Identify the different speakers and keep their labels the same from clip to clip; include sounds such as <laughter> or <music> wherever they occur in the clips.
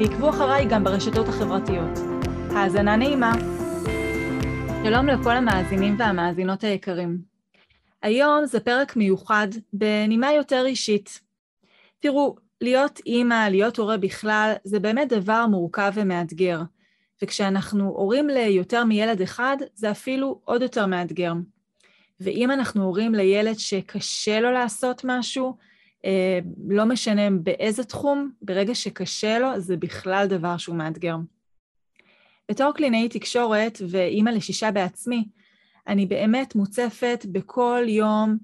Speaker 1: ועקבו אחריי גם ברשתות החברתיות. האזנה נעימה. שלום לכל המאזינים והמאזינות היקרים. היום זה פרק מיוחד בנימה יותר אישית. תראו, להיות אימא, להיות הורה בכלל, זה באמת דבר מורכב ומאתגר. וכשאנחנו הורים ליותר מילד אחד, זה אפילו עוד יותר מאתגר. ואם אנחנו הורים לילד שקשה לו לעשות משהו, לא משנה באיזה תחום, ברגע שקשה לו, זה בכלל דבר שהוא מאתגר. בתור קלינאי תקשורת ואימא לשישה בעצמי, אני באמת מוצפת בכל יום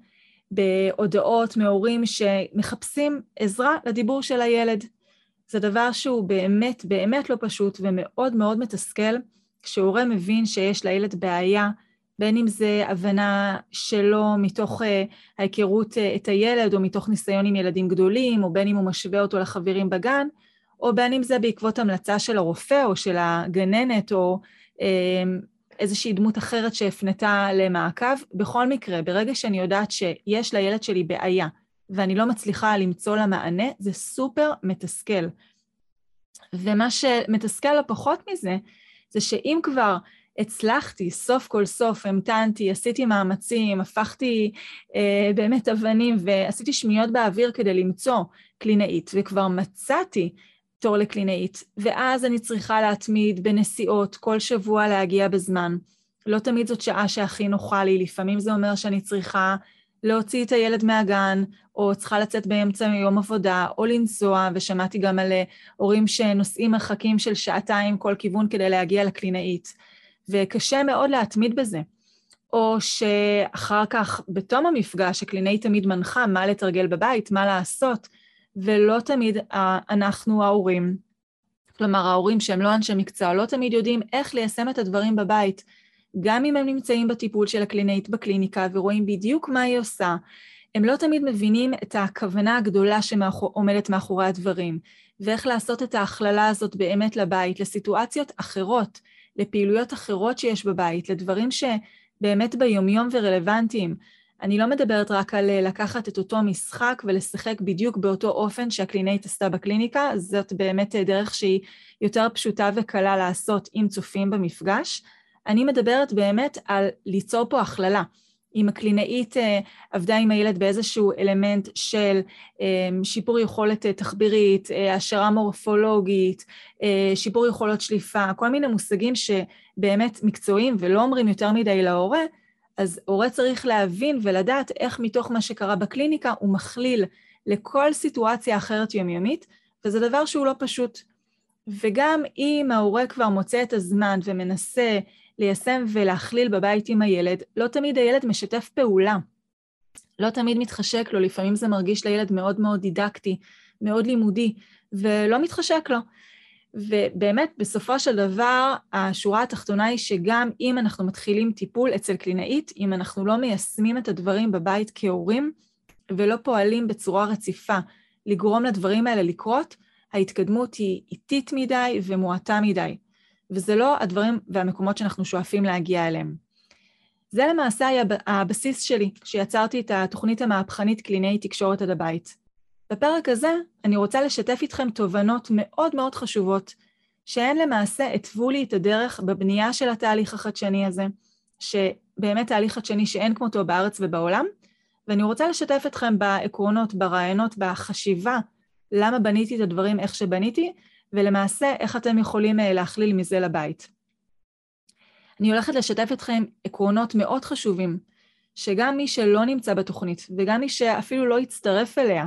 Speaker 1: בהודעות מהורים שמחפשים עזרה לדיבור של הילד. זה דבר שהוא באמת באמת לא פשוט ומאוד מאוד מתסכל כשהורה מבין שיש לילד בעיה בין אם זה הבנה שלו מתוך uh, ההיכרות uh, את הילד, או מתוך ניסיון עם ילדים גדולים, או בין אם הוא משווה אותו לחברים בגן, או בין אם זה בעקבות המלצה של הרופא או של הגננת, או uh, איזושהי דמות אחרת שהפנתה למעקב. בכל מקרה, ברגע שאני יודעת שיש לילד שלי בעיה, ואני לא מצליחה למצוא לה מענה, זה סופר מתסכל. ומה שמתסכל לא פחות מזה, זה שאם כבר הצלחתי, סוף כל סוף המתנתי, עשיתי מאמצים, הפכתי אה, באמת אבנים ועשיתי שמיות באוויר כדי למצוא קלינאית, וכבר מצאתי תור לקלינאית, ואז אני צריכה להתמיד בנסיעות, כל שבוע להגיע בזמן. לא תמיד זאת שעה שהכי נוחה לי, לפעמים זה אומר שאני צריכה להוציא את הילד מהגן, או צריכה לצאת באמצע יום עבודה, או לנסוע, ושמעתי גם על אה, הורים שנוסעים מרחקים של שעתיים כל כיוון כדי להגיע לקלינאית. וקשה מאוד להתמיד בזה. או שאחר כך, בתום המפגש, הקלינאית תמיד מנחה מה לתרגל בבית, מה לעשות, ולא תמיד אנחנו ההורים, כלומר ההורים שהם לא אנשי מקצוע, לא תמיד יודעים איך ליישם את הדברים בבית. גם אם הם נמצאים בטיפול של הקלינאית בקליניקה ורואים בדיוק מה היא עושה, הם לא תמיד מבינים את הכוונה הגדולה שעומדת מאחורי הדברים, ואיך לעשות את ההכללה הזאת באמת לבית, לסיטואציות אחרות, לפעילויות אחרות שיש בבית, לדברים שבאמת ביומיום ורלוונטיים. אני לא מדברת רק על אה, לקחת את אותו משחק ולשחק בדיוק באותו אופן שהקלינאית עשתה בקליניקה, זאת באמת אה, דרך שהיא יותר פשוטה וקלה לעשות אם צופים במפגש. אני מדברת באמת על ליצור פה הכללה. אם הקלינאית אה, עבדה עם הילד באיזשהו אלמנט של אה, שיפור יכולת אה, תחבירית, העשרה מורפולוגית, שיפור יכולות שליפה, כל מיני מושגים שבאמת מקצועיים ולא אומרים יותר מדי להורה, אז הורה צריך להבין ולדעת איך מתוך מה שקרה בקליניקה הוא מכליל לכל סיטואציה אחרת יומיומית, וזה דבר שהוא לא פשוט. וגם אם ההורה כבר מוצא את הזמן ומנסה ליישם ולהכליל בבית עם הילד, לא תמיד הילד משתף פעולה. לא תמיד מתחשק לו, לפעמים זה מרגיש לילד מאוד מאוד דידקטי, מאוד לימודי, ולא מתחשק לו. ובאמת, בסופו של דבר, השורה התחתונה היא שגם אם אנחנו מתחילים טיפול אצל קלינאית, אם אנחנו לא מיישמים את הדברים בבית כהורים, ולא פועלים בצורה רציפה לגרום לדברים האלה לקרות, ההתקדמות היא איטית מדי ומועטה מדי. וזה לא הדברים והמקומות שאנחנו שואפים להגיע אליהם. זה למעשה היה הבסיס שלי כשיצרתי את התוכנית המהפכנית קלינאי תקשורת עד הבית. בפרק הזה אני רוצה לשתף איתכם תובנות מאוד מאוד חשובות, שהן למעשה התוו לי את הדרך בבנייה של התהליך החדשני הזה, שבאמת תהליך חדשני שאין כמותו בארץ ובעולם, ואני רוצה לשתף אתכם בעקרונות, ברעיונות, בחשיבה, למה בניתי את הדברים איך שבניתי, ולמעשה איך אתם יכולים אה, להכליל מזה לבית. אני הולכת לשתף אתכם עקרונות מאוד חשובים, שגם מי שלא נמצא בתוכנית וגם מי שאפילו לא יצטרף אליה,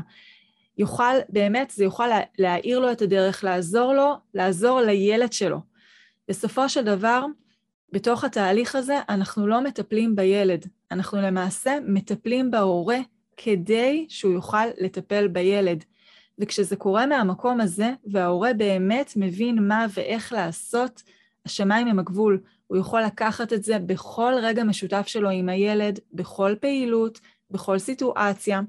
Speaker 1: יוכל, באמת, זה יוכל להאיר לו את הדרך, לעזור לו, לעזור לילד שלו. בסופו של דבר, בתוך התהליך הזה, אנחנו לא מטפלים בילד, אנחנו למעשה מטפלים בהורה כדי שהוא יוכל לטפל בילד. וכשזה קורה מהמקום הזה, וההורה באמת מבין מה ואיך לעשות, השמיים הם הגבול. הוא יכול לקחת את זה בכל רגע משותף שלו עם הילד, בכל פעילות, בכל סיטואציה.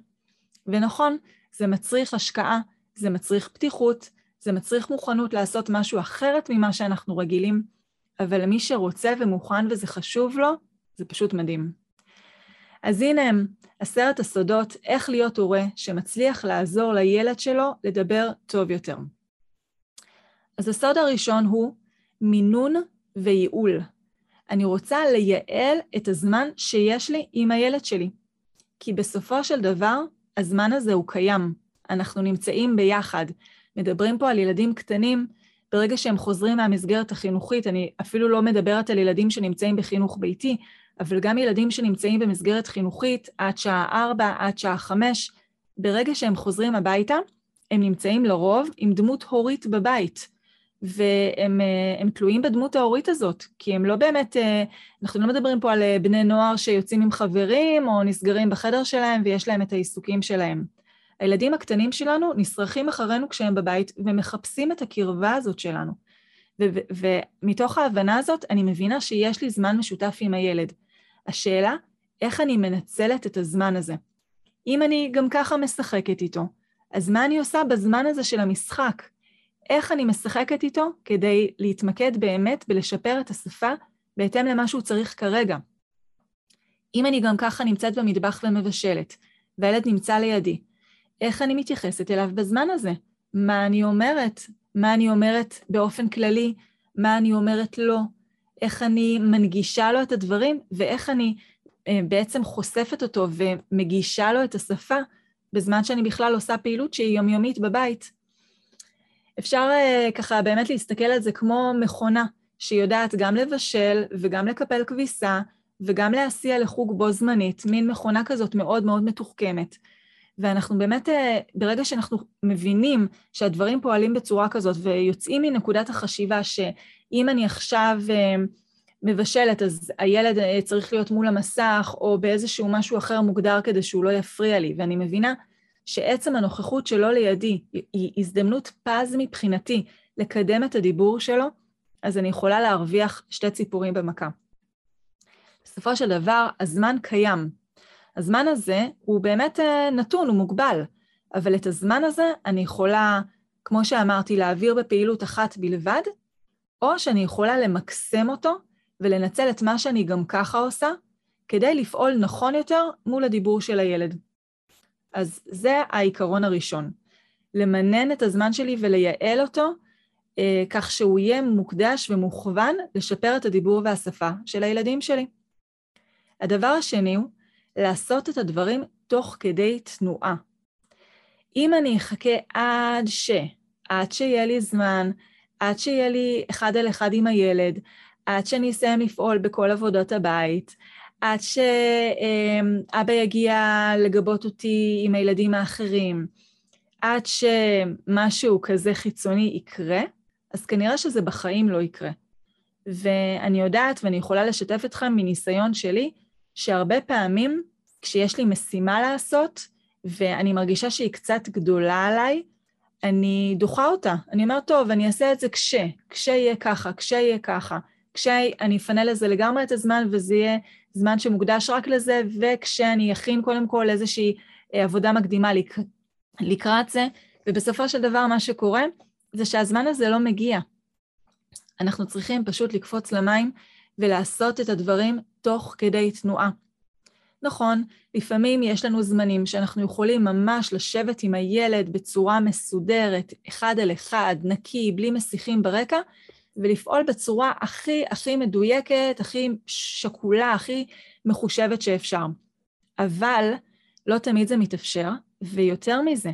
Speaker 1: ונכון, זה מצריך השקעה, זה מצריך פתיחות, זה מצריך מוכנות לעשות משהו אחרת ממה שאנחנו רגילים, אבל למי שרוצה ומוכן וזה חשוב לו, זה פשוט מדהים. אז הנה הם עשרת הסודות איך להיות הורה שמצליח לעזור לילד שלו לדבר טוב יותר. אז הסוד הראשון הוא מינון וייעול. אני רוצה לייעל את הזמן שיש לי עם הילד שלי. כי בסופו של דבר, הזמן הזה הוא קיים. אנחנו נמצאים ביחד. מדברים פה על ילדים קטנים, ברגע שהם חוזרים מהמסגרת החינוכית, אני אפילו לא מדברת על ילדים שנמצאים בחינוך ביתי, אבל גם ילדים שנמצאים במסגרת חינוכית עד שעה ארבע, עד שעה חמש, ברגע שהם חוזרים הביתה, הם נמצאים לרוב עם דמות הורית בבית. והם אה, תלויים בדמות ההורית הזאת, כי הם לא באמת, אה, אנחנו לא מדברים פה על אה, בני נוער שיוצאים עם חברים או נסגרים בחדר שלהם ויש להם את העיסוקים שלהם. הילדים הקטנים שלנו נשרכים אחרינו כשהם בבית ומחפשים את הקרבה הזאת שלנו. ומתוך ההבנה הזאת אני מבינה שיש לי זמן משותף עם הילד. השאלה, איך אני מנצלת את הזמן הזה? אם אני גם ככה משחקת איתו, אז מה אני עושה בזמן הזה של המשחק? איך אני משחקת איתו כדי להתמקד באמת בלשפר את השפה בהתאם למה שהוא צריך כרגע. אם אני גם ככה נמצאת במטבח ומבשלת, והילד נמצא לידי, איך אני מתייחסת אליו בזמן הזה? מה אני אומרת? מה אני אומרת באופן כללי? מה אני אומרת לו? איך אני מנגישה לו את הדברים, ואיך אני אה, בעצם חושפת אותו ומגישה לו את השפה בזמן שאני בכלל עושה פעילות שהיא יומיומית בבית. אפשר uh, ככה באמת להסתכל על זה כמו מכונה שיודעת גם לבשל וגם לקפל כביסה וגם להסיע לחוג בו זמנית, מין מכונה כזאת מאוד מאוד מתוחכמת. ואנחנו באמת, uh, ברגע שאנחנו מבינים שהדברים פועלים בצורה כזאת ויוצאים מנקודת החשיבה שאם אני עכשיו uh, מבשלת אז הילד uh, צריך להיות מול המסך או באיזשהו משהו אחר מוגדר כדי שהוא לא יפריע לי, ואני מבינה שעצם הנוכחות שלו לידי היא הזדמנות פז מבחינתי לקדם את הדיבור שלו, אז אני יכולה להרוויח שתי ציפורים במכה. בסופו של דבר, הזמן קיים. הזמן הזה הוא באמת אה, נתון, הוא מוגבל, אבל את הזמן הזה אני יכולה, כמו שאמרתי, להעביר בפעילות אחת בלבד, או שאני יכולה למקסם אותו ולנצל את מה שאני גם ככה עושה, כדי לפעול נכון יותר מול הדיבור של הילד. אז זה העיקרון הראשון. למנן את הזמן שלי ולייעל אותו, אה, כך שהוא יהיה מוקדש ומוכוון לשפר את הדיבור והשפה של הילדים שלי. הדבר השני הוא לעשות את הדברים תוך כדי תנועה. אם אני אחכה עד ש, עד שיהיה לי זמן, עד שיהיה לי אחד על אחד עם הילד, עד שאני אסיים לפעול בכל עבודות הבית, עד שאבא יגיע לגבות אותי עם הילדים האחרים, עד שמשהו כזה חיצוני יקרה, אז כנראה שזה בחיים לא יקרה. ואני יודעת ואני יכולה לשתף אתכם מניסיון שלי, שהרבה פעמים כשיש לי משימה לעשות, ואני מרגישה שהיא קצת גדולה עליי, אני דוחה אותה. אני אומרת, טוב, אני אעשה את זה כש, כשיהיה ככה, כשיהיה ככה, כשאני אפנה לזה לגמרי את הזמן וזה יהיה זמן שמוקדש רק לזה, וכשאני אכין קודם כל איזושהי אה, עבודה מקדימה לק... לקראת זה, ובסופו של דבר מה שקורה זה שהזמן הזה לא מגיע. אנחנו צריכים פשוט לקפוץ למים ולעשות את הדברים תוך כדי תנועה. נכון, לפעמים יש לנו זמנים שאנחנו יכולים ממש לשבת עם הילד בצורה מסודרת, אחד על אחד, נקי, בלי מסיחים ברקע, ולפעול בצורה הכי הכי מדויקת, הכי שקולה, הכי מחושבת שאפשר. אבל לא תמיד זה מתאפשר, ויותר מזה,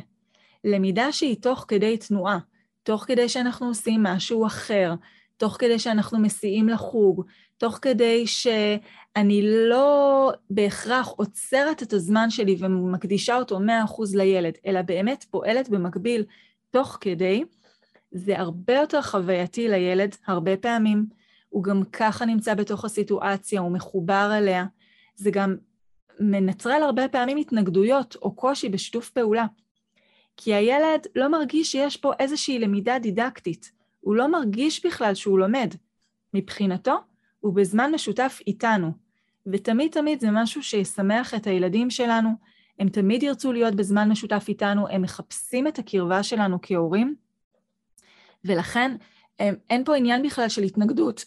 Speaker 1: למידה שהיא תוך כדי תנועה, תוך כדי שאנחנו עושים משהו אחר, תוך כדי שאנחנו מסיעים לחוג, תוך כדי שאני לא בהכרח עוצרת את הזמן שלי ומקדישה אותו 100% לילד, אלא באמת פועלת במקביל תוך כדי, זה הרבה יותר חווייתי לילד, הרבה פעמים. הוא גם ככה נמצא בתוך הסיטואציה, הוא מחובר אליה. זה גם מנטרל הרבה פעמים התנגדויות או קושי בשיתוף פעולה. כי הילד לא מרגיש שיש פה איזושהי למידה דידקטית. הוא לא מרגיש בכלל שהוא לומד. מבחינתו, הוא בזמן משותף איתנו. ותמיד תמיד זה משהו שישמח את הילדים שלנו, הם תמיד ירצו להיות בזמן משותף איתנו, הם מחפשים את הקרבה שלנו כהורים, ולכן הם, אין פה עניין בכלל של התנגדות.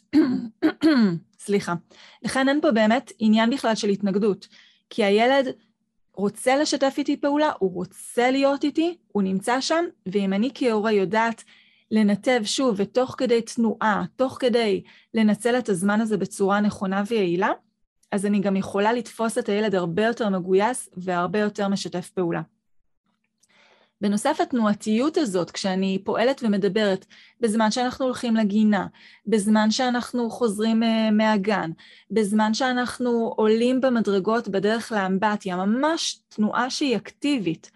Speaker 1: <coughs> סליחה. לכן אין פה באמת עניין בכלל של התנגדות, כי הילד רוצה לשתף איתי פעולה, הוא רוצה להיות איתי, הוא נמצא שם, ואם אני כהורה יודעת לנתב שוב ותוך כדי תנועה, תוך כדי לנצל את הזמן הזה בצורה נכונה ויעילה, אז אני גם יכולה לתפוס את הילד הרבה יותר מגויס והרבה יותר משתף פעולה. בנוסף לתנועתיות הזאת, כשאני פועלת ומדברת בזמן שאנחנו הולכים לגינה, בזמן שאנחנו חוזרים אה, מהגן, בזמן שאנחנו עולים במדרגות בדרך לאמבטיה, ממש תנועה שהיא אקטיבית.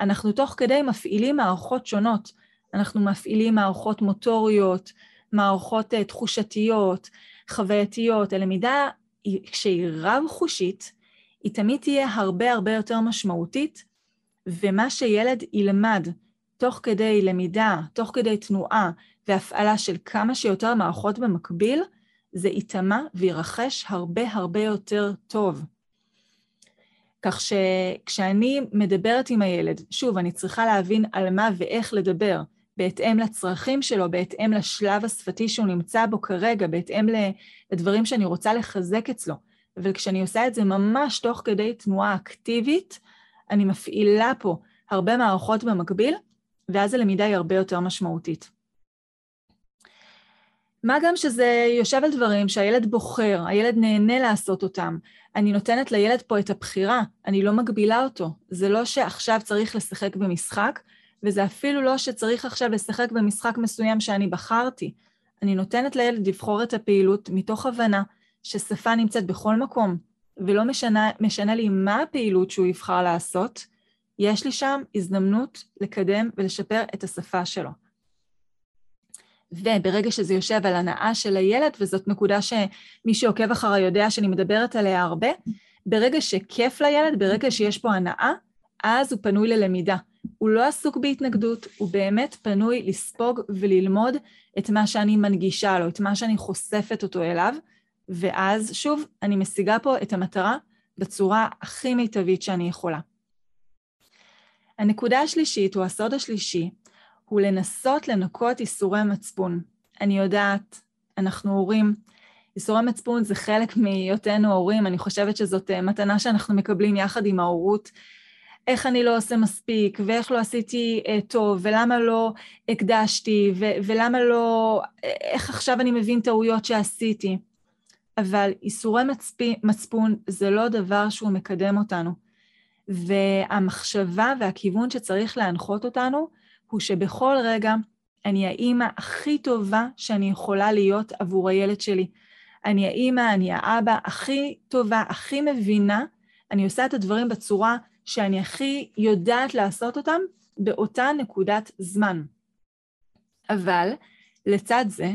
Speaker 1: אנחנו תוך כדי מפעילים מערכות שונות. אנחנו מפעילים מערכות מוטוריות, מערכות uh, תחושתיות, חווייתיות. הלמידה, כשהיא רב-חושית, היא תמיד תהיה הרבה הרבה יותר משמעותית ומה שילד ילמד תוך כדי למידה, תוך כדי תנועה והפעלה של כמה שיותר מערכות במקביל, זה ייטמע וירחש הרבה הרבה יותר טוב. כך שכשאני מדברת עם הילד, שוב, אני צריכה להבין על מה ואיך לדבר, בהתאם לצרכים שלו, בהתאם לשלב השפתי שהוא נמצא בו כרגע, בהתאם לדברים שאני רוצה לחזק אצלו. אבל כשאני עושה את זה ממש תוך כדי תנועה אקטיבית, אני מפעילה פה הרבה מערכות במקביל, ואז הלמידה היא הרבה יותר משמעותית. מה גם שזה יושב על דברים שהילד בוחר, הילד נהנה לעשות אותם. אני נותנת לילד פה את הבחירה, אני לא מגבילה אותו. זה לא שעכשיו צריך לשחק במשחק, וזה אפילו לא שצריך עכשיו לשחק במשחק מסוים שאני בחרתי. אני נותנת לילד לבחור את הפעילות מתוך הבנה ששפה נמצאת בכל מקום, ולא משנה, משנה לי מה הפעילות שהוא יבחר לעשות, יש לי שם הזדמנות לקדם ולשפר את השפה שלו. וברגע שזה יושב על הנאה של הילד, וזאת נקודה שמי שעוקב אחריי יודע שאני מדברת עליה הרבה, ברגע שכיף לילד, ברגע שיש פה הנאה, אז הוא פנוי ללמידה. הוא לא עסוק בהתנגדות, הוא באמת פנוי לספוג וללמוד את מה שאני מנגישה לו, את מה שאני חושפת אותו אליו, ואז שוב, אני משיגה פה את המטרה בצורה הכי מיטבית שאני יכולה. הנקודה השלישית, או הסוד השלישי, הוא לנסות לנקות איסורי מצפון. אני יודעת, אנחנו הורים, איסורי מצפון זה חלק מהיותנו הורים, אני חושבת שזאת אה, מתנה שאנחנו מקבלים יחד עם ההורות. איך אני לא עושה מספיק, ואיך לא עשיתי אה, טוב, ולמה לא הקדשתי, ו- ולמה לא... אה, איך עכשיו אני מבין טעויות שעשיתי. אבל איסורי מצפי, מצפון זה לא דבר שהוא מקדם אותנו. והמחשבה והכיוון שצריך להנחות אותנו, הוא שבכל רגע אני האימא הכי טובה שאני יכולה להיות עבור הילד שלי. אני האימא, אני האבא הכי טובה, הכי מבינה, אני עושה את הדברים בצורה שאני הכי יודעת לעשות אותם באותה נקודת זמן. אבל לצד זה,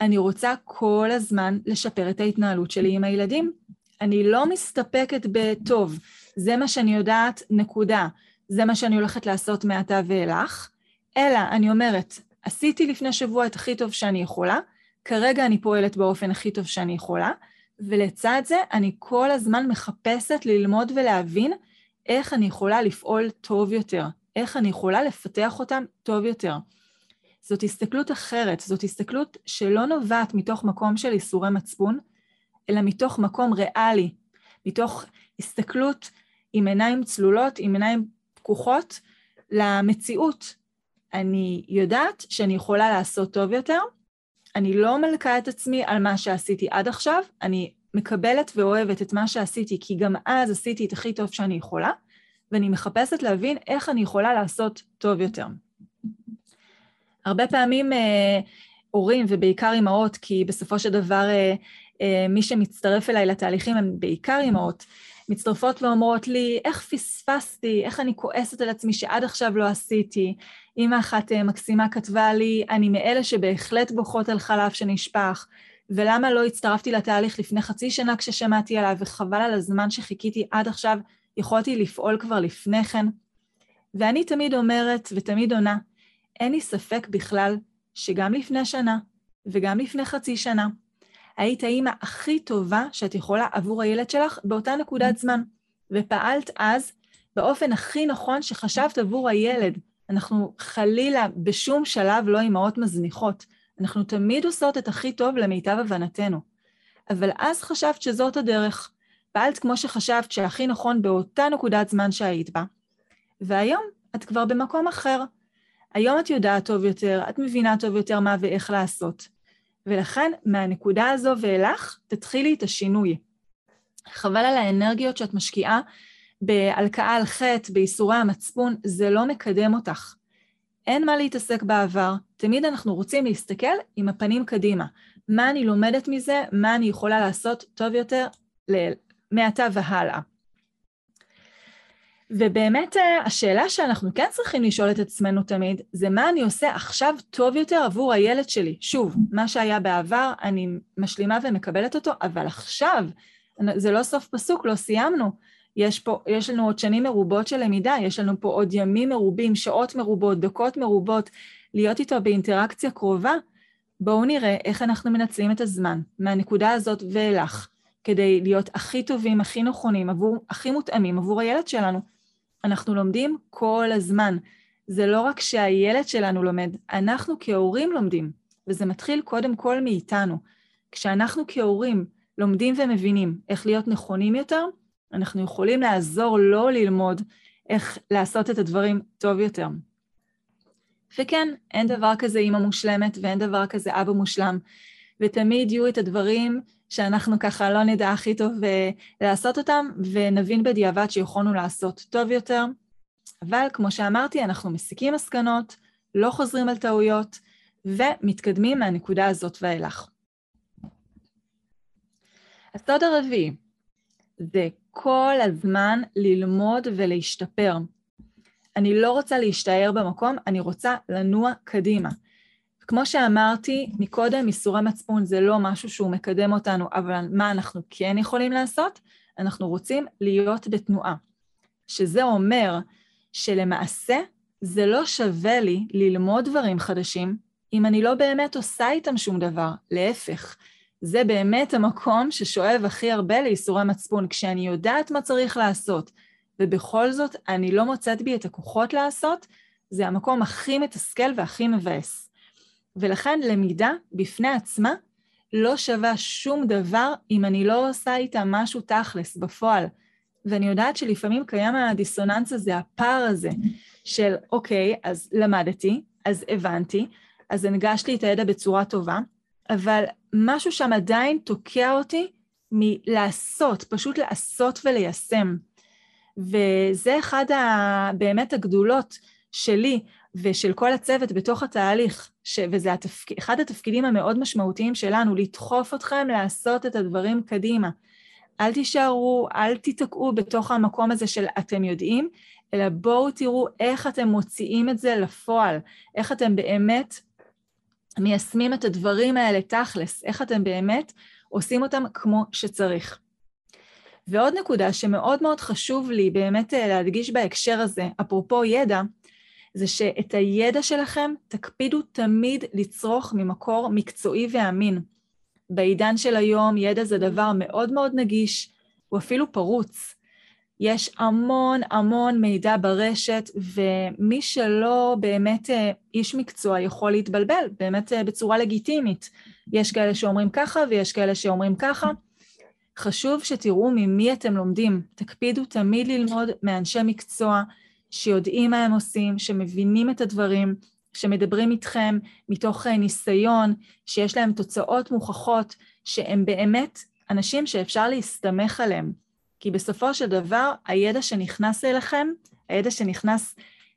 Speaker 1: אני רוצה כל הזמן לשפר את ההתנהלות שלי עם הילדים. אני לא מסתפקת בטוב, זה מה שאני יודעת, נקודה. זה מה שאני הולכת לעשות מעתה ואילך, אלא אני אומרת, עשיתי לפני שבוע את הכי טוב שאני יכולה, כרגע אני פועלת באופן הכי טוב שאני יכולה, ולצד זה אני כל הזמן מחפשת ללמוד ולהבין איך אני יכולה לפעול טוב יותר, איך אני יכולה לפתח אותם טוב יותר. זאת הסתכלות אחרת, זאת הסתכלות שלא נובעת מתוך מקום של איסורי מצפון, אלא מתוך מקום ריאלי, מתוך הסתכלות עם עיניים צלולות, עם עיניים פקוחות, למציאות. אני יודעת שאני יכולה לעשות טוב יותר, אני לא מלכה את עצמי על מה שעשיתי עד עכשיו, אני מקבלת ואוהבת את מה שעשיתי, כי גם אז עשיתי את הכי טוב שאני יכולה, ואני מחפשת להבין איך אני יכולה לעשות טוב יותר. הרבה פעמים אה, הורים, ובעיקר אימהות, כי בסופו של דבר אה, אה, מי שמצטרף אליי לתהליכים הם בעיקר אימהות, מצטרפות ואומרות לי, איך פספסתי, איך אני כועסת על עצמי שעד עכשיו לא עשיתי. אימא אחת אה, מקסימה כתבה לי, אני מאלה שבהחלט בוכות על חלב שנשפך, ולמה לא הצטרפתי לתהליך לפני חצי שנה כששמעתי עליו, וחבל על הזמן שחיכיתי עד עכשיו, יכולתי לפעול כבר לפני כן. ואני תמיד אומרת ותמיד עונה, אין לי ספק בכלל שגם לפני שנה וגם לפני חצי שנה, היית האימא הכי טובה שאת יכולה עבור הילד שלך באותה נקודת זמן, ופעלת אז באופן הכי נכון שחשבת עבור הילד. אנחנו חלילה בשום שלב לא אימהות מזניחות. אנחנו תמיד עושות את הכי טוב למיטב הבנתנו. אבל אז חשבת שזאת הדרך. פעלת כמו שחשבת שהכי נכון באותה נקודת זמן שהיית בה, והיום את כבר במקום אחר. היום את יודעת טוב יותר, את מבינה טוב יותר מה ואיך לעשות. ולכן, מהנקודה הזו ואילך, תתחילי את השינוי. חבל על האנרגיות שאת משקיעה בהלקאה על חטא, בייסורי המצפון, זה לא מקדם אותך. אין מה להתעסק בעבר, תמיד אנחנו רוצים להסתכל עם הפנים קדימה. מה אני לומדת מזה, מה אני יכולה לעשות טוב יותר מעתה והלאה. ובאמת אה, השאלה שאנחנו כן צריכים לשאול את עצמנו תמיד, זה מה אני עושה עכשיו טוב יותר עבור הילד שלי. שוב, מה שהיה בעבר, אני משלימה ומקבלת אותו, אבל עכשיו, זה לא סוף פסוק, לא סיימנו. יש, פה, יש לנו עוד שנים מרובות של למידה, יש לנו פה עוד ימים מרובים, שעות מרובות, דקות מרובות, להיות איתו באינטראקציה קרובה. בואו נראה איך אנחנו מנצלים את הזמן מהנקודה הזאת ואילך, כדי להיות הכי טובים, הכי נכונים, עבור, הכי מותאמים עבור הילד שלנו. אנחנו לומדים כל הזמן. זה לא רק שהילד שלנו לומד, אנחנו כהורים לומדים, וזה מתחיל קודם כל מאיתנו. כשאנחנו כהורים לומדים ומבינים איך להיות נכונים יותר, אנחנו יכולים לעזור לו ללמוד איך לעשות את הדברים טוב יותר. וכן, אין דבר כזה אימא מושלמת ואין דבר כזה אבא מושלם, ותמיד יהיו את הדברים שאנחנו ככה לא נדע הכי טוב uh, לעשות אותם, ונבין בדיעבד שיכולנו לעשות טוב יותר. אבל כמו שאמרתי, אנחנו מסיקים מסקנות, לא חוזרים על טעויות, ומתקדמים מהנקודה הזאת ואילך. הסוד הרביעי זה כל הזמן ללמוד ולהשתפר. אני לא רוצה להשתער במקום, אני רוצה לנוע קדימה. כמו שאמרתי מקודם, איסורי מצפון זה לא משהו שהוא מקדם אותנו, אבל מה אנחנו כן יכולים לעשות? אנחנו רוצים להיות בתנועה. שזה אומר שלמעשה זה לא שווה לי ללמוד דברים חדשים אם אני לא באמת עושה איתם שום דבר, להפך. זה באמת המקום ששואב הכי הרבה לאיסורי מצפון, כשאני יודעת מה צריך לעשות, ובכל זאת אני לא מוצאת בי את הכוחות לעשות, זה המקום הכי מתסכל והכי מבאס. ולכן למידה בפני עצמה לא שווה שום דבר אם אני לא עושה איתה משהו תכלס, בפועל. ואני יודעת שלפעמים קיים הדיסוננס הזה, הפער הזה, של אוקיי, אז למדתי, אז הבנתי, אז הנגשתי את הידע בצורה טובה, אבל משהו שם עדיין תוקע אותי מלעשות, פשוט לעשות וליישם. וזה אחד ה... באמת הגדולות שלי ושל כל הצוות בתוך התהליך, ש... וזה התפק... אחד התפקידים המאוד משמעותיים שלנו, לדחוף אתכם לעשות את הדברים קדימה. אל תישארו, אל תיתקעו בתוך המקום הזה של אתם יודעים, אלא בואו תראו איך אתם מוציאים את זה לפועל, איך אתם באמת מיישמים את הדברים האלה תכלס, איך אתם באמת עושים אותם כמו שצריך. ועוד נקודה שמאוד מאוד חשוב לי באמת אה, להדגיש בהקשר הזה, אפרופו ידע, זה שאת הידע שלכם תקפידו תמיד לצרוך ממקור מקצועי ואמין. בעידן של היום ידע זה דבר מאוד מאוד נגיש, הוא אפילו פרוץ. יש המון המון מידע ברשת, ומי שלא באמת אה, איש מקצוע יכול להתבלבל, באמת אה, בצורה לגיטימית. יש כאלה שאומרים ככה ויש כאלה שאומרים ככה. חשוב שתראו ממי אתם לומדים. תקפידו תמיד ללמוד מאנשי מקצוע, שיודעים מה הם עושים, שמבינים את הדברים, שמדברים איתכם מתוך אה, ניסיון, שיש להם תוצאות מוכחות, שהם באמת אנשים שאפשר להסתמך עליהם. כי בסופו של דבר, הידע שנכנס אליכם, הידע שנכנס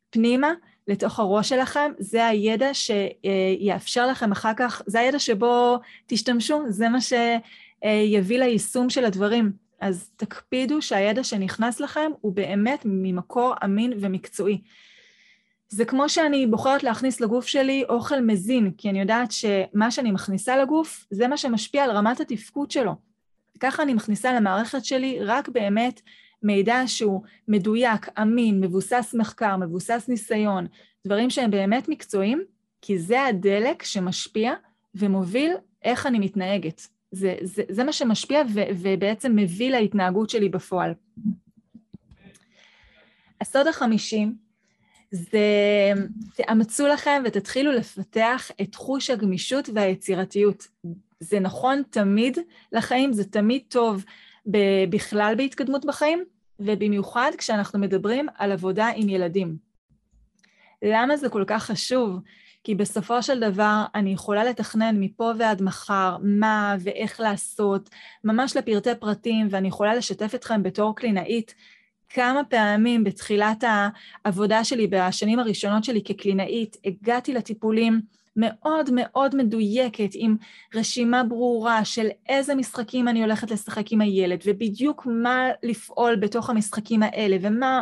Speaker 1: פנימה, לתוך הראש שלכם, זה הידע שיאפשר לכם אחר כך, זה הידע שבו תשתמשו, זה מה שיביא ליישום של הדברים. אז תקפידו שהידע שנכנס לכם הוא באמת ממקור אמין ומקצועי. זה כמו שאני בוחרת להכניס לגוף שלי אוכל מזין, כי אני יודעת שמה שאני מכניסה לגוף זה מה שמשפיע על רמת התפקוד שלו. ככה אני מכניסה למערכת שלי רק באמת מידע שהוא מדויק, אמין, מבוסס מחקר, מבוסס ניסיון, דברים שהם באמת מקצועיים, כי זה הדלק שמשפיע ומוביל איך אני מתנהגת. זה, זה, זה מה שמשפיע ו, ובעצם מביא להתנהגות שלי בפועל. הסוד החמישי זה תאמצו לכם ותתחילו לפתח את חוש הגמישות והיצירתיות. זה נכון תמיד לחיים, זה תמיד טוב בכלל בהתקדמות בחיים, ובמיוחד כשאנחנו מדברים על עבודה עם ילדים. למה זה כל כך חשוב? כי בסופו של דבר אני יכולה לתכנן מפה ועד מחר מה ואיך לעשות, ממש לפרטי פרטים, ואני יכולה לשתף אתכם בתור קלינאית כמה פעמים בתחילת העבודה שלי, בשנים הראשונות שלי כקלינאית, הגעתי לטיפולים מאוד מאוד מדויקת, עם רשימה ברורה של איזה משחקים אני הולכת לשחק עם הילד, ובדיוק מה לפעול בתוך המשחקים האלה, ומה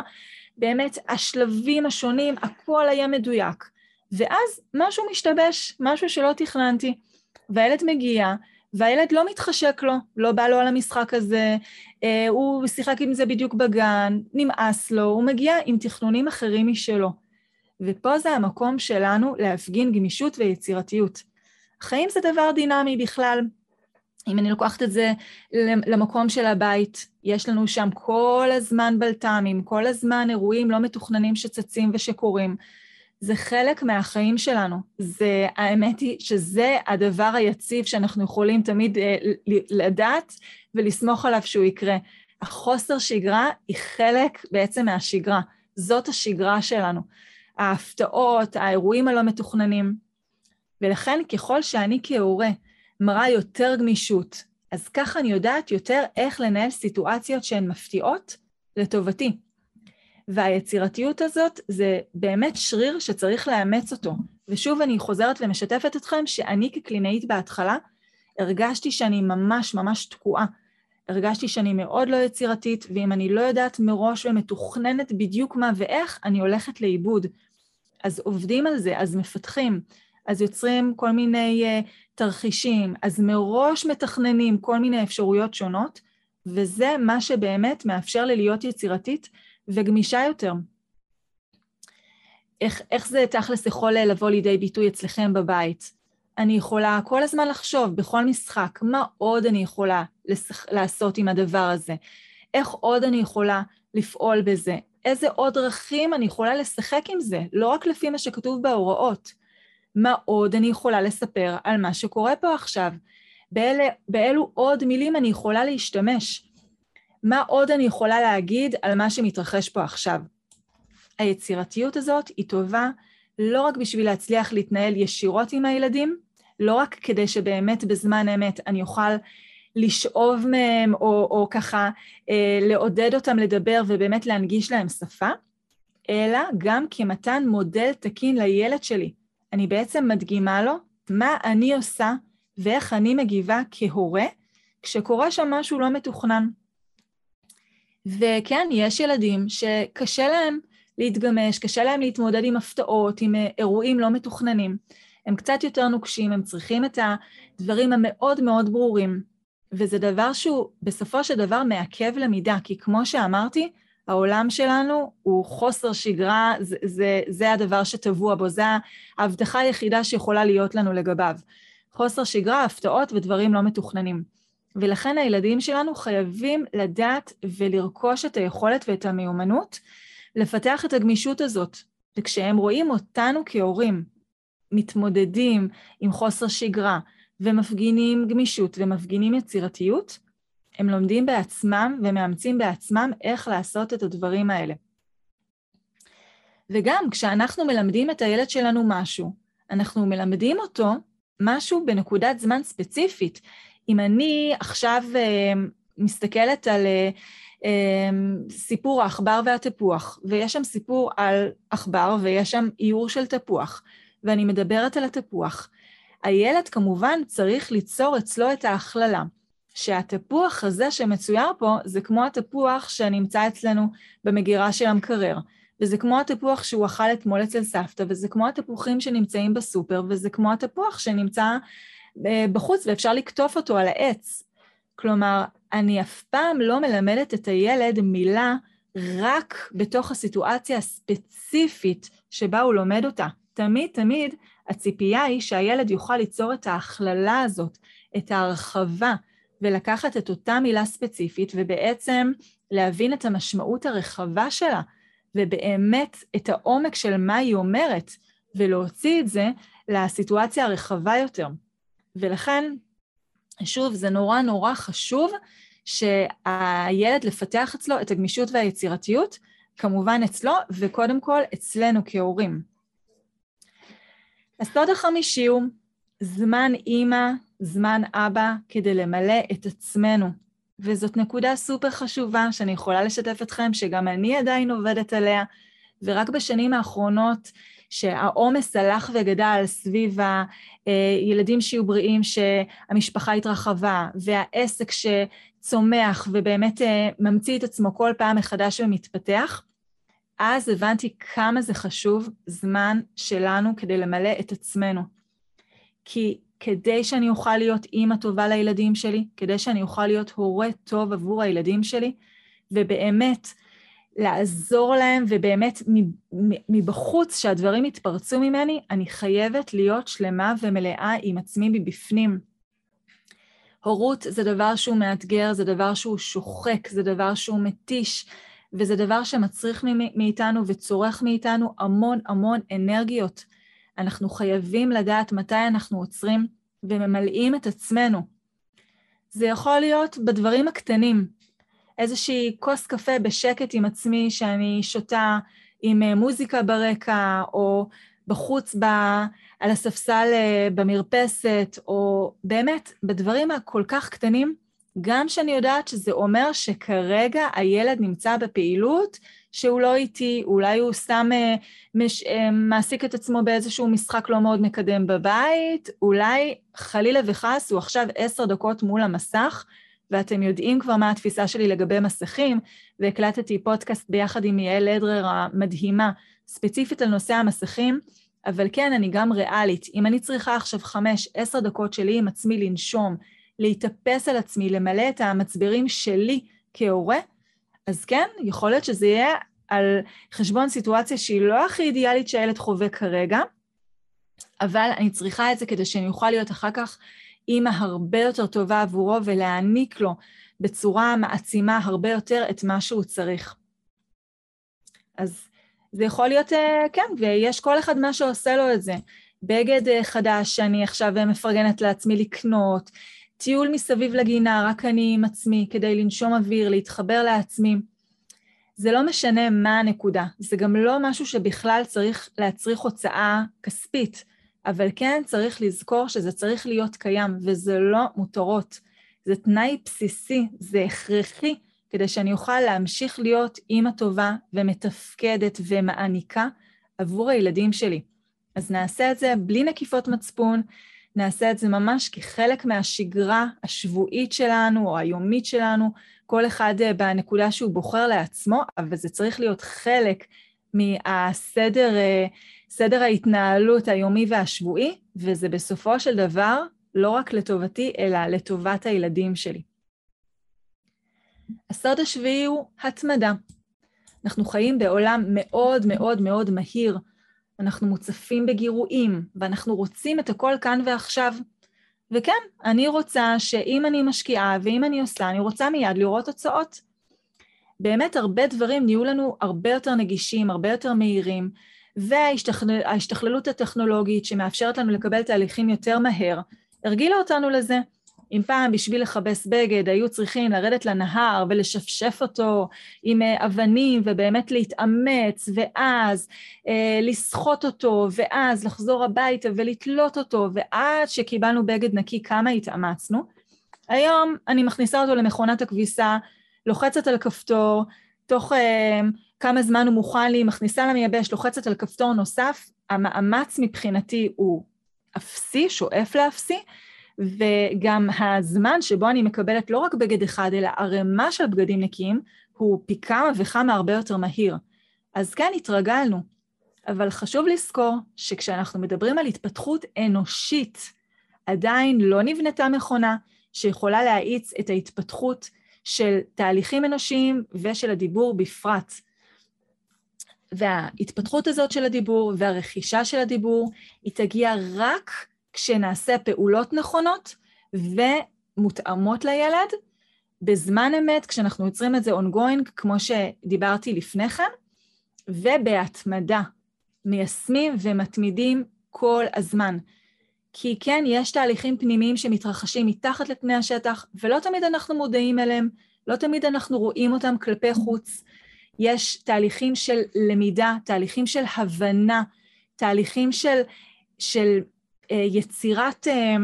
Speaker 1: באמת השלבים השונים, הכל היה מדויק. ואז משהו משתבש, משהו שלא תכננתי, והילד מגיע, והילד לא מתחשק לו, לא בא לו על המשחק הזה, אה, הוא שיחק עם זה בדיוק בגן, נמאס לו, הוא מגיע עם תכנונים אחרים משלו. ופה זה המקום שלנו להפגין גמישות ויצירתיות. חיים זה דבר דינמי בכלל. אם אני לוקחת את זה למקום של הבית, יש לנו שם כל הזמן בלת"מים, כל הזמן אירועים לא מתוכננים שצצים ושקורים. זה חלק מהחיים שלנו. זה, האמת היא שזה הדבר היציב שאנחנו יכולים תמיד אה, לדעת ולסמוך עליו שהוא יקרה. החוסר שגרה היא חלק בעצם מהשגרה. זאת השגרה שלנו. ההפתעות, האירועים הלא מתוכננים. ולכן ככל שאני כהורה מראה יותר גמישות, אז ככה אני יודעת יותר איך לנהל סיטואציות שהן מפתיעות לטובתי. והיצירתיות הזאת זה באמת שריר שצריך לאמץ אותו. ושוב אני חוזרת ומשתפת אתכם שאני כקלינאית בהתחלה הרגשתי שאני ממש ממש תקועה. הרגשתי שאני מאוד לא יצירתית, ואם אני לא יודעת מראש ומתוכננת בדיוק מה ואיך, אני הולכת לאיבוד. אז עובדים על זה, אז מפתחים, אז יוצרים כל מיני uh, תרחישים, אז מראש מתכננים כל מיני אפשרויות שונות, וזה מה שבאמת מאפשר לי להיות יצירתית וגמישה יותר. איך, איך זה תכלס יכול לבוא לידי ביטוי אצלכם בבית? אני יכולה כל הזמן לחשוב בכל משחק, מה עוד אני יכולה לשח... לעשות עם הדבר הזה? איך עוד אני יכולה לפעול בזה? איזה עוד דרכים אני יכולה לשחק עם זה? לא רק לפי מה שכתוב בהוראות. מה עוד אני יכולה לספר על מה שקורה פה עכשיו? באלה, באילו עוד מילים אני יכולה להשתמש? מה עוד אני יכולה להגיד על מה שמתרחש פה עכשיו? היצירתיות הזאת היא טובה לא רק בשביל להצליח להתנהל ישירות עם הילדים, לא רק כדי שבאמת בזמן אמת אני אוכל לשאוב מהם או, או ככה אה, לעודד אותם לדבר ובאמת להנגיש להם שפה, אלא גם כמתן מודל תקין לילד שלי. אני בעצם מדגימה לו מה אני עושה ואיך אני מגיבה כהורה כשקורה שם משהו לא מתוכנן. וכן, יש ילדים שקשה להם להתגמש, קשה להם להתמודד עם הפתעות, עם אה, אירועים לא מתוכננים. הם קצת יותר נוקשים, הם צריכים את הדברים המאוד מאוד ברורים, וזה דבר שהוא בסופו של דבר מעכב למידה, כי כמו שאמרתי, העולם שלנו הוא חוסר שגרה, זה, זה, זה הדבר שטבוע בו, זו ההבטחה היחידה שיכולה להיות לנו לגביו. חוסר שגרה, הפתעות ודברים לא מתוכננים. ולכן הילדים שלנו חייבים לדעת ולרכוש את היכולת ואת המיומנות לפתח את הגמישות הזאת. וכשהם רואים אותנו כהורים מתמודדים עם חוסר שגרה ומפגינים גמישות ומפגינים יצירתיות, הם לומדים בעצמם ומאמצים בעצמם איך לעשות את הדברים האלה. וגם כשאנחנו מלמדים את הילד שלנו משהו, אנחנו מלמדים אותו משהו בנקודת זמן ספציפית. אם אני עכשיו uh, מסתכלת על uh, uh, סיפור העכבר והתפוח, ויש שם סיפור על עכבר ויש שם איור של תפוח, ואני מדברת על התפוח, הילד כמובן צריך ליצור אצלו את ההכללה. שהתפוח הזה שמצויר פה זה כמו התפוח שנמצא אצלנו במגירה של המקרר, וזה כמו התפוח שהוא אכל אתמול אצל סבתא, וזה כמו התפוחים שנמצאים בסופר, וזה כמו התפוח שנמצא בחוץ ואפשר לקטוף אותו על העץ. כלומר, אני אף פעם לא מלמדת את הילד מילה רק בתוך הסיטואציה הספציפית שבה הוא לומד אותה. תמיד תמיד הציפייה היא שהילד יוכל ליצור את ההכללה הזאת, את ההרחבה, ולקחת את אותה מילה ספציפית ובעצם להבין את המשמעות הרחבה שלה, ובאמת את העומק של מה היא אומרת, ולהוציא את זה לסיטואציה הרחבה יותר. ולכן, שוב, זה נורא נורא חשוב שהילד לפתח אצלו את הגמישות והיצירתיות, כמובן אצלו, וקודם כל אצלנו כהורים. הסוד החמישי הוא זמן אימא, זמן אבא, כדי למלא את עצמנו. וזאת נקודה סופר חשובה שאני יכולה לשתף אתכם, שגם אני עדיין עובדת עליה, ורק בשנים האחרונות שהעומס הלך וגדל סביב הילדים שיהיו בריאים, שהמשפחה התרחבה, והעסק שצומח ובאמת אה, ממציא את עצמו כל פעם מחדש ומתפתח, אז הבנתי כמה זה חשוב זמן שלנו כדי למלא את עצמנו. כי כדי שאני אוכל להיות אימא טובה לילדים שלי, כדי שאני אוכל להיות הורה טוב עבור הילדים שלי, ובאמת לעזור להם, ובאמת מבחוץ, שהדברים יתפרצו ממני, אני חייבת להיות שלמה ומלאה עם עצמי מבפנים. הורות זה דבר שהוא מאתגר, זה דבר שהוא שוחק, זה דבר שהוא מתיש, וזה דבר שמצריך מאיתנו וצורך מאיתנו המון המון אנרגיות. אנחנו חייבים לדעת מתי אנחנו עוצרים וממלאים את עצמנו. זה יכול להיות בדברים הקטנים, איזושהי כוס קפה בשקט עם עצמי שאני שותה עם אה, מוזיקה ברקע, או בחוץ ב, על הספסל אה, במרפסת, או באמת, בדברים הכל כך קטנים, גם שאני יודעת שזה אומר שכרגע הילד נמצא בפעילות שהוא לא איתי, אולי הוא סתם אה, מש, מעסיק את עצמו באיזשהו משחק לא מאוד מקדם בבית, אולי חלילה וחס הוא עכשיו עשר דקות מול המסך, ואתם יודעים כבר מה התפיסה שלי לגבי מסכים, והקלטתי פודקאסט ביחד עם יעל אדרר המדהימה, ספציפית על נושא המסכים, אבל כן, אני גם ריאלית. אם אני צריכה עכשיו חמש, עשר דקות שלי עם עצמי לנשום, להתאפס על עצמי, למלא את המצברים שלי כהורה, אז כן, יכול להיות שזה יהיה על חשבון סיטואציה שהיא לא הכי אידיאלית שהילד חווה כרגע, אבל אני צריכה את זה כדי שאני אוכל להיות אחר כך אימא הרבה יותר טובה עבורו ולהעניק לו בצורה מעצימה הרבה יותר את מה שהוא צריך. אז זה יכול להיות, אה, כן, ויש כל אחד מה שעושה לו את זה. בגד אה, חדש שאני עכשיו מפרגנת לעצמי לקנות, טיול מסביב לגינה, רק אני עם עצמי, כדי לנשום אוויר, להתחבר לעצמי. זה לא משנה מה הנקודה, זה גם לא משהו שבכלל צריך להצריך הוצאה כספית, אבל כן צריך לזכור שזה צריך להיות קיים, וזה לא מותרות. זה תנאי בסיסי, זה הכרחי, כדי שאני אוכל להמשיך להיות אימא טובה ומתפקדת ומעניקה עבור הילדים שלי. אז נעשה את זה בלי נקיפות מצפון, נעשה את זה ממש כחלק מהשגרה השבועית שלנו או היומית שלנו, כל אחד אה, בנקודה שהוא בוחר לעצמו, אבל זה צריך להיות חלק מהסדר אה, סדר ההתנהלות היומי והשבועי, וזה בסופו של דבר לא רק לטובתי, אלא לטובת הילדים שלי. הסוד השביעי הוא התמדה. אנחנו חיים בעולם מאוד מאוד מאוד מהיר, אנחנו מוצפים בגירויים, ואנחנו רוצים את הכל כאן ועכשיו. וכן, אני רוצה שאם אני משקיעה ואם אני עושה, אני רוצה מיד לראות תוצאות. באמת הרבה דברים נהיו לנו הרבה יותר נגישים, הרבה יותר מהירים, וההשתכללות הטכנולוגית שמאפשרת לנו לקבל תהליכים יותר מהר, הרגילה אותנו לזה. אם פעם בשביל לכבס בגד היו צריכים לרדת לנהר ולשפשף אותו עם אה, אבנים ובאמת להתאמץ, ואז אה, לסחוט אותו, ואז לחזור הביתה ולתלות אותו, ועד שקיבלנו בגד נקי כמה התאמצנו, היום אני מכניסה אותו למכונת הכביסה, לוחצת על כפתור, תוך אה, כמה זמן הוא מוכן לי, מכניסה למייבש, לוחצת על כפתור נוסף, המאמץ מבחינתי הוא אפסי, שואף לאפסי, וגם הזמן שבו אני מקבלת לא רק בגד אחד, אלא ערימה של בגדים נקיים, הוא פי כמה וכמה הרבה יותר מהיר. אז כן, התרגלנו, אבל חשוב לזכור שכשאנחנו מדברים על התפתחות אנושית, עדיין לא נבנתה מכונה שיכולה להאיץ את ההתפתחות של תהליכים אנושיים ושל הדיבור בפרט. וההתפתחות הזאת של הדיבור והרכישה של הדיבור, היא תגיע רק כשנעשה פעולות נכונות ומותאמות לילד, בזמן אמת, כשאנחנו יוצרים את זה ongoing, כמו שדיברתי לפני כן, ובהתמדה. מיישמים ומתמידים כל הזמן. כי כן, יש תהליכים פנימיים שמתרחשים מתחת לפני השטח, ולא תמיד אנחנו מודעים אליהם, לא תמיד אנחנו רואים אותם כלפי חוץ. יש תהליכים של למידה, תהליכים של הבנה, תהליכים של, של אה, יצירת אה,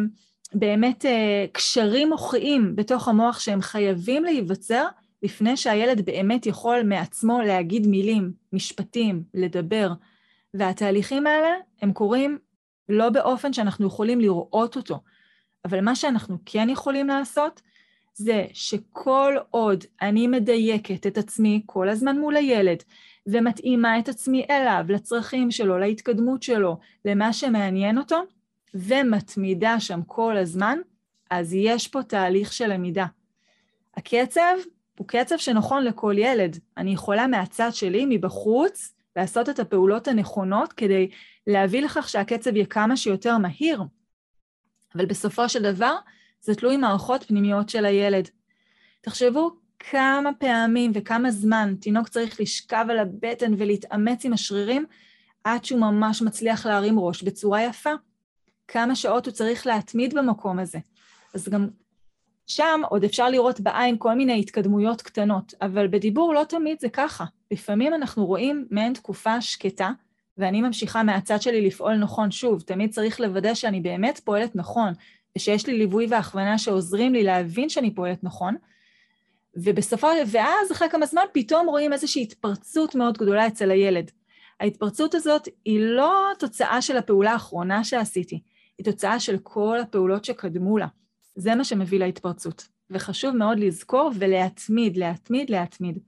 Speaker 1: באמת אה, קשרים מוחיים בתוך המוח שהם חייבים להיווצר לפני שהילד באמת יכול מעצמו להגיד מילים, משפטים, לדבר. והתהליכים האלה הם קורים לא באופן שאנחנו יכולים לראות אותו, אבל מה שאנחנו כן יכולים לעשות זה שכל עוד אני מדייקת את עצמי כל הזמן מול הילד ומתאימה את עצמי אליו, לצרכים שלו, להתקדמות שלו, למה שמעניין אותו, ומתמידה שם כל הזמן, אז יש פה תהליך של למידה. הקצב הוא קצב שנכון לכל ילד. אני יכולה מהצד שלי, מבחוץ, לעשות את הפעולות הנכונות כדי להביא לכך שהקצב יהיה כמה שיותר מהיר. אבל בסופו של דבר, זה תלוי מערכות פנימיות של הילד. תחשבו כמה פעמים וכמה זמן תינוק צריך לשכב על הבטן ולהתאמץ עם השרירים עד שהוא ממש מצליח להרים ראש בצורה יפה. כמה שעות הוא צריך להתמיד במקום הזה. אז גם שם עוד אפשר לראות בעין כל מיני התקדמויות קטנות, אבל בדיבור לא תמיד זה ככה. לפעמים אנחנו רואים מעין תקופה שקטה, ואני ממשיכה מהצד שלי לפעול נכון. שוב, תמיד צריך לוודא שאני באמת פועלת נכון, ושיש לי ליווי והכוונה שעוזרים לי להבין שאני פועלת נכון. ובסופו, ואז אחרי כמה זמן פתאום רואים איזושהי התפרצות מאוד גדולה אצל הילד. ההתפרצות הזאת היא לא תוצאה של הפעולה האחרונה שעשיתי, היא תוצאה של כל הפעולות שקדמו לה. זה מה שמביא להתפרצות. וחשוב מאוד לזכור ולהתמיד, להתמיד, להתמיד.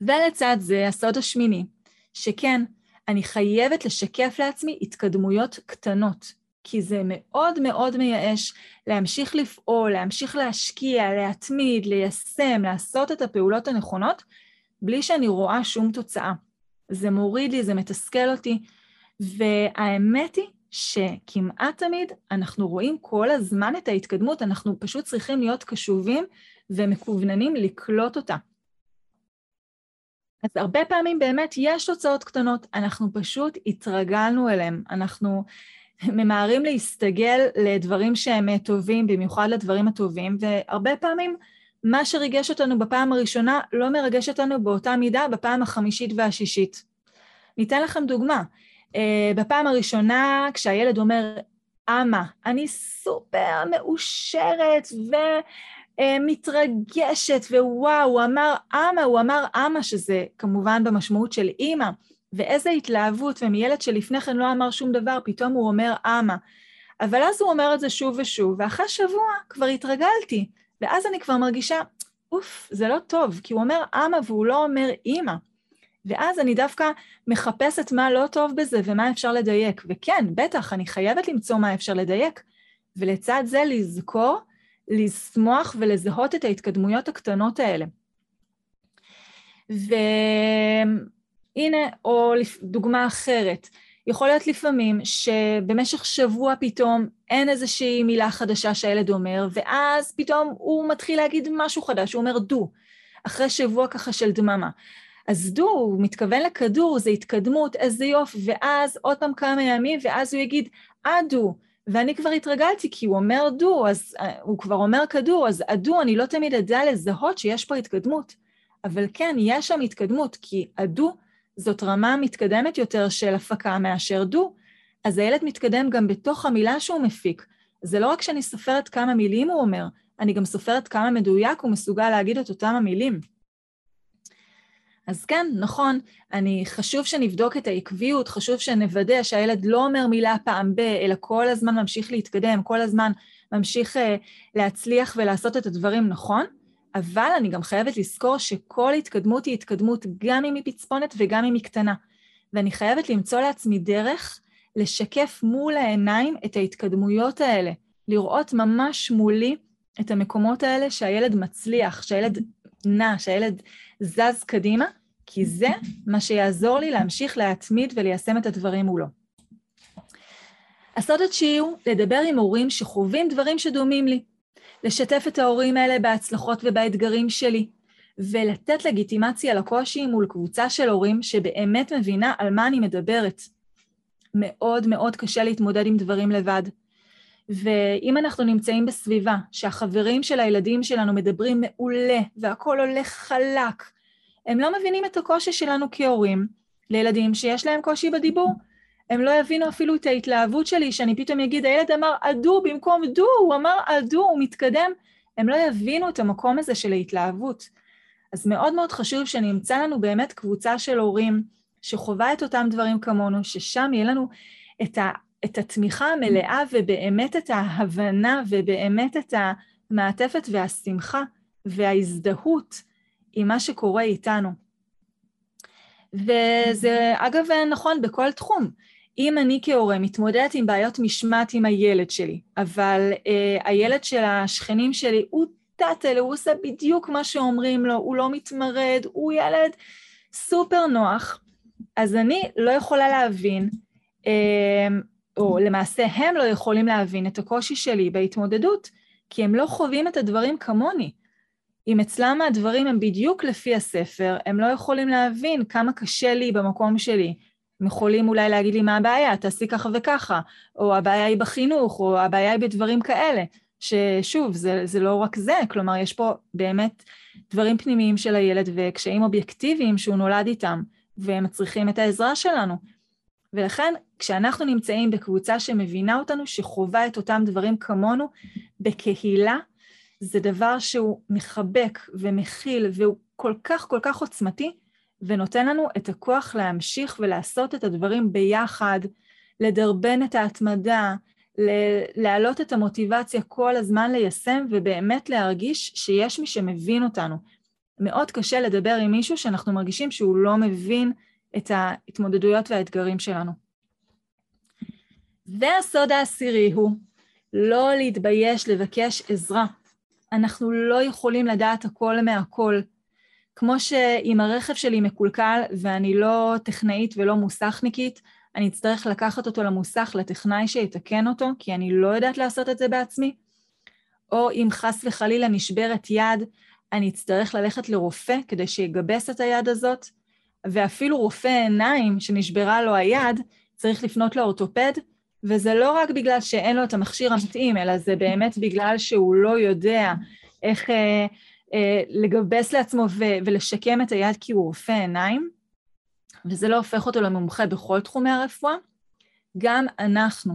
Speaker 1: ולצד זה, הסוד השמיני, שכן, אני חייבת לשקף לעצמי התקדמויות קטנות, כי זה מאוד מאוד מייאש להמשיך לפעול, להמשיך להשקיע, להתמיד, ליישם, לעשות את הפעולות הנכונות, בלי שאני רואה שום תוצאה. זה מוריד לי, זה מתסכל אותי, והאמת היא שכמעט תמיד אנחנו רואים כל הזמן את ההתקדמות, אנחנו פשוט צריכים להיות קשובים ומקווננים לקלוט אותה. אז הרבה פעמים באמת יש תוצאות קטנות, אנחנו פשוט התרגלנו אליהן, אנחנו ממהרים להסתגל לדברים שהם טובים, במיוחד לדברים הטובים, והרבה פעמים מה שריגש אותנו בפעם הראשונה לא מרגש אותנו באותה מידה בפעם החמישית והשישית. ניתן לכם דוגמה. Uh, בפעם הראשונה, כשהילד אומר, אמה, אני סופר מאושרת ומתרגשת, ווואו, הוא אמר אמה, הוא אמר אמה, שזה כמובן במשמעות של אימא, ואיזה התלהבות, ומילד שלפני כן לא אמר שום דבר, פתאום הוא אומר אמה. אבל אז הוא אומר את זה שוב ושוב, ואחרי שבוע כבר התרגלתי, ואז אני כבר מרגישה, אוף, זה לא טוב, כי הוא אומר אמה והוא לא אומר אימא. ואז אני דווקא מחפשת מה לא טוב בזה ומה אפשר לדייק. וכן, בטח, אני חייבת למצוא מה אפשר לדייק, ולצד זה לזכור, לשמוח ולזהות את ההתקדמויות הקטנות האלה. והנה, או דוגמה אחרת, יכול להיות לפעמים שבמשך שבוע פתאום אין איזושהי מילה חדשה שהילד אומר, ואז פתאום הוא מתחיל להגיד משהו חדש, הוא אומר דו, אחרי שבוע ככה של דממה. אז דו, הוא מתכוון לכדור, זה התקדמות, איזה יופי, ואז עוד פעם כמה ימים, ואז הוא יגיד, אדו, ואני כבר התרגלתי, כי הוא אומר דו, אז uh, הוא כבר אומר כדור, אז הדו, אני לא תמיד אדע לזהות שיש פה התקדמות. אבל כן, יש שם התקדמות, כי הדו זאת רמה מתקדמת יותר של הפקה מאשר דו, אז הילד מתקדם גם בתוך המילה שהוא מפיק. זה לא רק שאני סופרת כמה מילים הוא אומר, אני גם סופרת כמה מדויק הוא מסוגל להגיד את אותם המילים. אז כן, נכון, אני, חשוב שנבדוק את העקביות, חשוב שנוודא שהילד לא אומר מילה פעם ב, אלא כל הזמן ממשיך להתקדם, כל הזמן ממשיך uh, להצליח ולעשות את הדברים נכון, אבל אני גם חייבת לזכור שכל התקדמות היא התקדמות גם אם היא פצפונת וגם אם היא קטנה. ואני חייבת למצוא לעצמי דרך לשקף מול העיניים את ההתקדמויות האלה, לראות ממש מולי את המקומות האלה שהילד מצליח, שהילד נע, שהילד זז קדימה, כי זה מה שיעזור לי להמשיך להתמיד וליישם את הדברים מולו. הסוד התשיעי הוא לדבר עם הורים שחווים דברים שדומים לי, לשתף את ההורים האלה בהצלחות ובאתגרים שלי, ולתת לגיטימציה לקושי מול קבוצה של הורים שבאמת מבינה על מה אני מדברת. מאוד מאוד קשה להתמודד עם דברים לבד. ואם אנחנו נמצאים בסביבה שהחברים של הילדים שלנו מדברים מעולה והכול הולך חלק, הם לא מבינים את הקושי שלנו כהורים לילדים שיש להם קושי בדיבור. הם לא יבינו אפילו את ההתלהבות שלי, שאני פתאום אגיד, הילד אמר עדו במקום דו, הוא אמר עדו, הוא מתקדם. הם לא יבינו את המקום הזה של ההתלהבות. אז מאוד מאוד חשוב שנמצא לנו באמת קבוצה של הורים שחווה את אותם דברים כמונו, ששם יהיה לנו את, ה, את התמיכה המלאה ובאמת את ההבנה ובאמת את המעטפת והשמחה וההזדהות עם מה שקורה איתנו. וזה אגב נכון בכל תחום. אם אני כהורה מתמודדת עם בעיות משמעת עם הילד שלי, אבל אה, הילד של השכנים שלי הוא טאטל, הוא עושה בדיוק מה שאומרים לו, הוא לא מתמרד, הוא ילד סופר נוח, אז אני לא יכולה להבין, אה, או למעשה הם לא יכולים להבין את הקושי שלי בהתמודדות, כי הם לא חווים את הדברים כמוני. אם אצלם הדברים הם בדיוק לפי הספר, הם לא יכולים להבין כמה קשה לי במקום שלי. הם יכולים אולי להגיד לי מה הבעיה, תעשי ככה וככה, או הבעיה היא בחינוך, או הבעיה היא בדברים כאלה. ששוב, זה, זה לא רק זה, כלומר, יש פה באמת דברים פנימיים של הילד וקשיים אובייקטיביים שהוא נולד איתם, והם צריכים את העזרה שלנו. ולכן, כשאנחנו נמצאים בקבוצה שמבינה אותנו, שחווה את אותם דברים כמונו, בקהילה, זה דבר שהוא מחבק ומכיל והוא כל כך כל כך עוצמתי, ונותן לנו את הכוח להמשיך ולעשות את הדברים ביחד, לדרבן את ההתמדה, להעלות את המוטיבציה כל הזמן ליישם ובאמת להרגיש שיש מי שמבין אותנו. מאוד קשה לדבר עם מישהו שאנחנו מרגישים שהוא לא מבין את ההתמודדויות והאתגרים שלנו. והסוד העשירי הוא לא להתבייש לבקש עזרה. אנחנו לא יכולים לדעת הכל מהכל. כמו שאם הרכב שלי מקולקל ואני לא טכנאית ולא מוסכניקית, אני אצטרך לקחת אותו למוסך, לטכנאי שיתקן אותו, כי אני לא יודעת לעשות את זה בעצמי. או אם חס וחלילה נשברת יד, אני אצטרך ללכת לרופא כדי שיגבס את היד הזאת, ואפילו רופא עיניים שנשברה לו היד, צריך לפנות לאורתופד, וזה לא רק בגלל שאין לו את המכשיר המתאים, אלא זה באמת בגלל שהוא לא יודע איך אה, לגבס לעצמו ו- ולשקם את היד כי הוא רופא עיניים, וזה לא הופך אותו למומחה בכל תחומי הרפואה. גם אנחנו,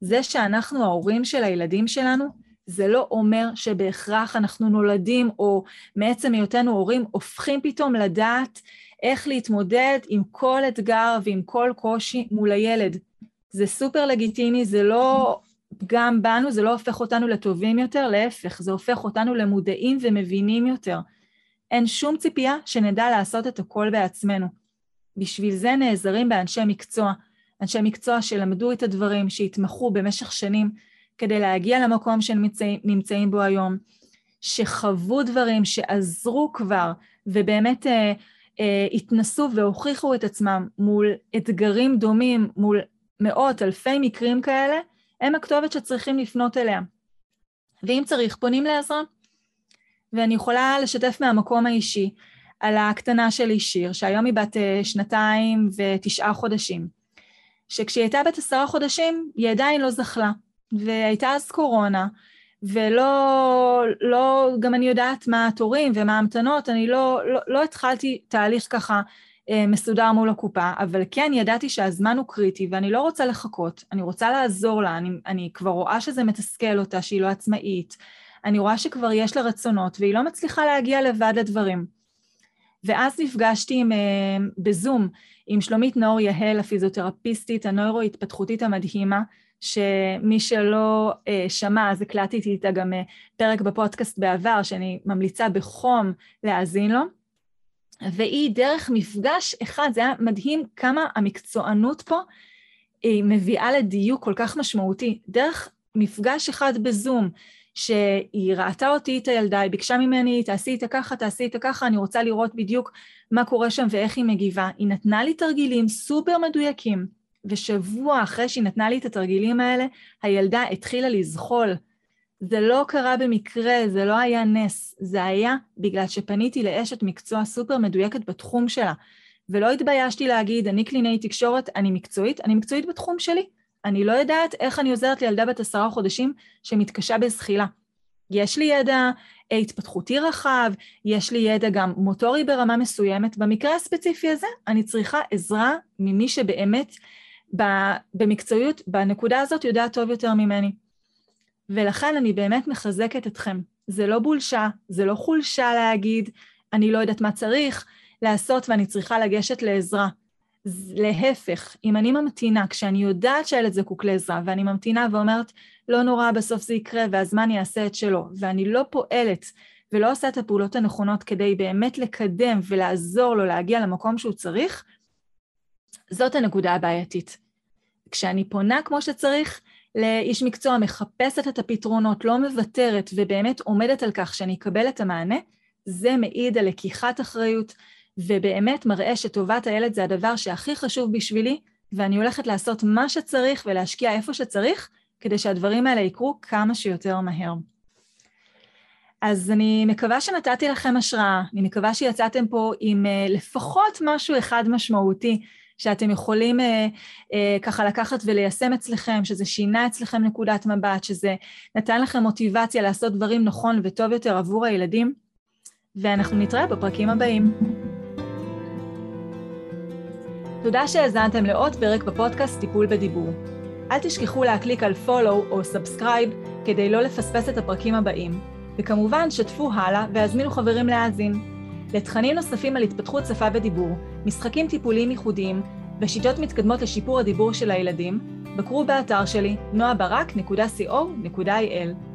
Speaker 1: זה שאנחנו ההורים של הילדים שלנו, זה לא אומר שבהכרח אנחנו נולדים, או מעצם היותנו הורים, הופכים פתאום לדעת איך להתמודד עם כל אתגר ועם כל קושי מול הילד. זה סופר לגיטימי, זה לא פגם בנו, זה לא הופך אותנו לטובים יותר, להפך, זה הופך אותנו למודעים ומבינים יותר. אין שום ציפייה שנדע לעשות את הכל בעצמנו. בשביל זה נעזרים באנשי מקצוע, אנשי מקצוע שלמדו את הדברים, שהתמחו במשך שנים כדי להגיע למקום שנמצאים בו היום, שחוו דברים, שעזרו כבר, ובאמת אה, אה, התנסו והוכיחו את עצמם מול אתגרים דומים, מול מאות, אלפי מקרים כאלה, הם הכתובת שצריכים לפנות אליה. ואם צריך, פונים לעזרה. ואני יכולה לשתף מהמקום האישי על הקטנה שלי שיר, שהיום היא בת אה, שנתיים ותשעה חודשים, שכשהיא הייתה בת עשרה חודשים, היא עדיין לא זכלה, והייתה אז קורונה, ולא, לא, גם אני יודעת מה התורים ומה ההמתנות, אני לא, לא, לא התחלתי תהליך ככה מסודר מול הקופה, אבל כן ידעתי שהזמן הוא קריטי ואני לא רוצה לחכות, אני רוצה לעזור לה, אני, אני כבר רואה שזה מתסכל אותה, שהיא לא עצמאית, אני רואה שכבר יש לה רצונות והיא לא מצליחה להגיע לבד לדברים. ואז נפגשתי עם, אה, בזום עם שלומית נאור יהל, הפיזיותרפיסטית הנוירו-התפתחותית המדהימה, שמי שלא uh, שמע, אז הקלטתי איתה גם uh, פרק בפודקאסט בעבר, שאני ממליצה בחום להאזין לו. והיא דרך מפגש אחד, זה היה מדהים כמה המקצוענות פה היא מביאה לדיוק כל כך משמעותי. דרך מפגש אחד בזום שהיא ראתה אותי, את הילדה, היא ביקשה ממני, תעשי איתה ככה, תעשי איתה ככה, אני רוצה לראות בדיוק מה קורה שם ואיך היא מגיבה. היא נתנה לי תרגילים סופר מדויקים, ושבוע אחרי שהיא נתנה לי את התרגילים האלה, הילדה התחילה לזחול. זה לא קרה במקרה, זה לא היה נס, זה היה בגלל שפניתי לאשת מקצוע סופר מדויקת בתחום שלה. ולא התביישתי להגיד, אני קלינאי תקשורת, אני מקצועית, אני מקצועית בתחום שלי. אני לא יודעת איך אני עוזרת לילדה בת עשרה חודשים שמתקשה בזחילה. יש לי ידע התפתחותי רחב, יש לי ידע גם מוטורי ברמה מסוימת. במקרה הספציפי הזה, אני צריכה עזרה ממי שבאמת במקצועיות, בנקודה הזאת, יודע טוב יותר ממני. ולכן אני באמת מחזקת אתכם. זה לא בולשה, זה לא חולשה להגיד, אני לא יודעת מה צריך לעשות ואני צריכה לגשת לעזרה. להפך, אם אני ממתינה, כשאני יודעת שהילד זקוק לעזרה, ואני ממתינה ואומרת, לא נורא, בסוף זה יקרה, והזמן יעשה את שלו, ואני לא פועלת ולא עושה את הפעולות הנכונות כדי באמת לקדם ולעזור לו להגיע למקום שהוא צריך, זאת הנקודה הבעייתית. כשאני פונה כמו שצריך לאיש מקצוע, מחפשת את הפתרונות, לא מוותרת ובאמת עומדת על כך שאני אקבל את המענה, זה מעיד על לקיחת אחריות, ובאמת מראה שטובת הילד זה הדבר שהכי חשוב בשבילי, ואני הולכת לעשות מה שצריך ולהשקיע איפה שצריך, כדי שהדברים האלה יקרו כמה שיותר מהר. אז אני מקווה שנתתי לכם השראה, אני מקווה שיצאתם פה עם uh, לפחות משהו אחד משמעותי שאתם יכולים uh, uh, ככה לקחת וליישם אצלכם, שזה שינה אצלכם נקודת מבט, שזה נתן לכם מוטיבציה לעשות דברים נכון וטוב יותר עבור הילדים, ואנחנו נתראה בפרקים הבאים. תודה שהאזנתם לעוד פרק בפודקאסט טיפול בדיבור. אל תשכחו להקליק על follow או subscribe כדי לא לפספס את הפרקים הבאים, וכמובן שתפו הלאה והזמינו חברים להאזין. לתכנים נוספים על התפתחות שפה ודיבור, משחקים טיפוליים ייחודיים ושיטות מתקדמות לשיפור הדיבור של הילדים, בקרו באתר שלי noabarak.co.il.